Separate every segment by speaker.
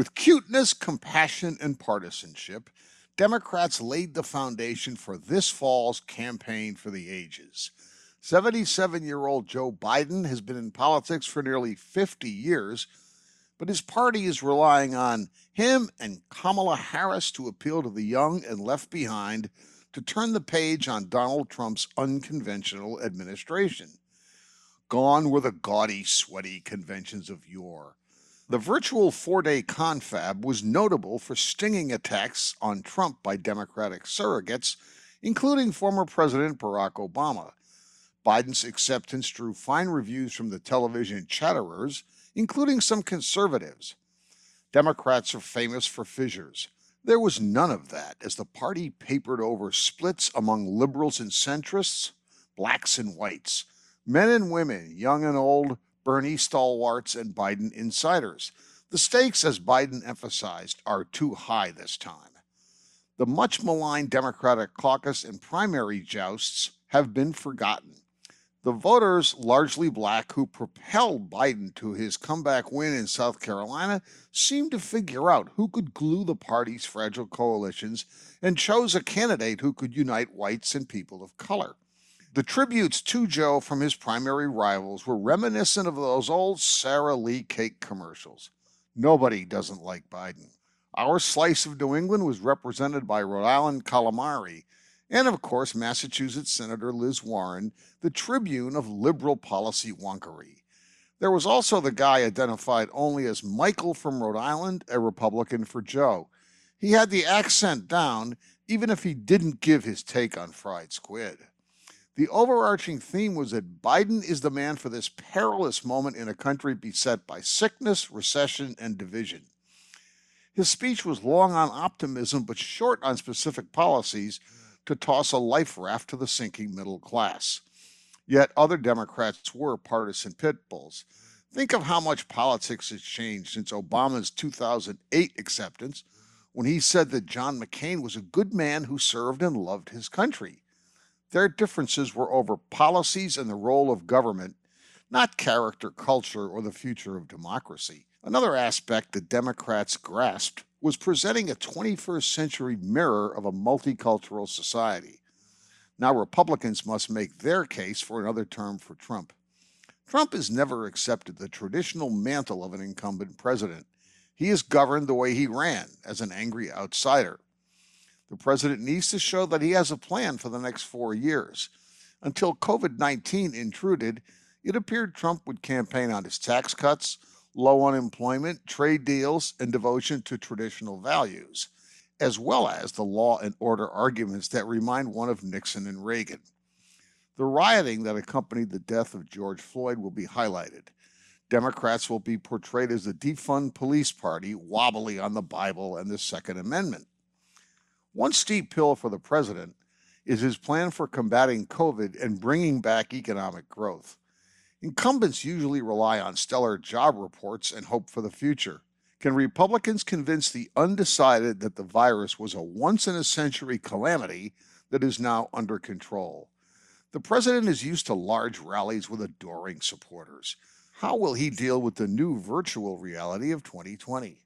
Speaker 1: With cuteness, compassion, and partisanship, Democrats laid the foundation for this fall's campaign for the ages. 77 year old Joe Biden has been in politics for nearly 50 years, but his party is relying on him and Kamala Harris to appeal to the young and left behind to turn the page on Donald Trump's unconventional administration. Gone were the gaudy, sweaty conventions of yore. The virtual four day confab was notable for stinging attacks on Trump by Democratic surrogates, including former President Barack Obama. Biden's acceptance drew fine reviews from the television chatterers, including some conservatives. Democrats are famous for fissures. There was none of that as the party papered over splits among liberals and centrists, blacks and whites, men and women, young and old, Bernie stalwarts, and Biden insiders. The stakes, as Biden emphasized, are too high this time. The much maligned Democratic caucus and primary jousts have been forgotten. The voters, largely black, who propelled Biden to his comeback win in South Carolina, seemed to figure out who could glue the party's fragile coalitions and chose a candidate who could unite whites and people of color. The tributes to Joe from his primary rivals were reminiscent of those old Sara Lee cake commercials. Nobody doesn't like Biden. Our slice of New England was represented by Rhode Island calamari, and of course, Massachusetts Senator Liz Warren, the tribune of liberal policy wonkery. There was also the guy identified only as Michael from Rhode Island, a Republican for Joe. He had the accent down, even if he didn't give his take on fried squid. The overarching theme was that Biden is the man for this perilous moment in a country beset by sickness, recession, and division. His speech was long on optimism but short on specific policies to toss a life raft to the sinking middle class. Yet other Democrats were partisan pit bulls. Think of how much politics has changed since Obama's 2008 acceptance when he said that John McCain was a good man who served and loved his country. Their differences were over policies and the role of government, not character, culture, or the future of democracy. Another aspect the Democrats grasped was presenting a 21st century mirror of a multicultural society. Now, Republicans must make their case for another term for Trump. Trump has never accepted the traditional mantle of an incumbent president. He is governed the way he ran, as an angry outsider. The president needs to show that he has a plan for the next four years. Until COVID 19 intruded, it appeared Trump would campaign on his tax cuts, low unemployment, trade deals, and devotion to traditional values, as well as the law and order arguments that remind one of Nixon and Reagan. The rioting that accompanied the death of George Floyd will be highlighted. Democrats will be portrayed as a defund police party, wobbly on the Bible and the Second Amendment. One steep pill for the president is his plan for combating COVID and bringing back economic growth. Incumbents usually rely on stellar job reports and hope for the future. Can Republicans convince the undecided that the virus was a once in a century calamity that is now under control? The president is used to large rallies with adoring supporters. How will he deal with the new virtual reality of 2020?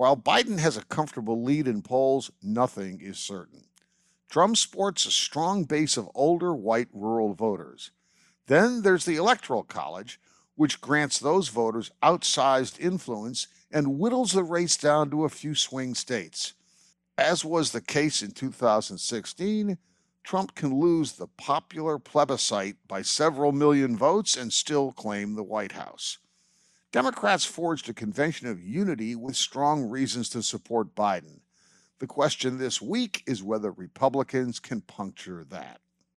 Speaker 1: While Biden has a comfortable lead in polls, nothing is certain. Trump sports a strong base of older white rural voters. Then there's the Electoral College, which grants those voters outsized influence and whittles the race down to a few swing states. As was the case in 2016, Trump can lose the popular plebiscite by several million votes and still claim the White House. Democrats forged a convention of unity with strong reasons to support Biden. The question this week is whether Republicans can puncture that.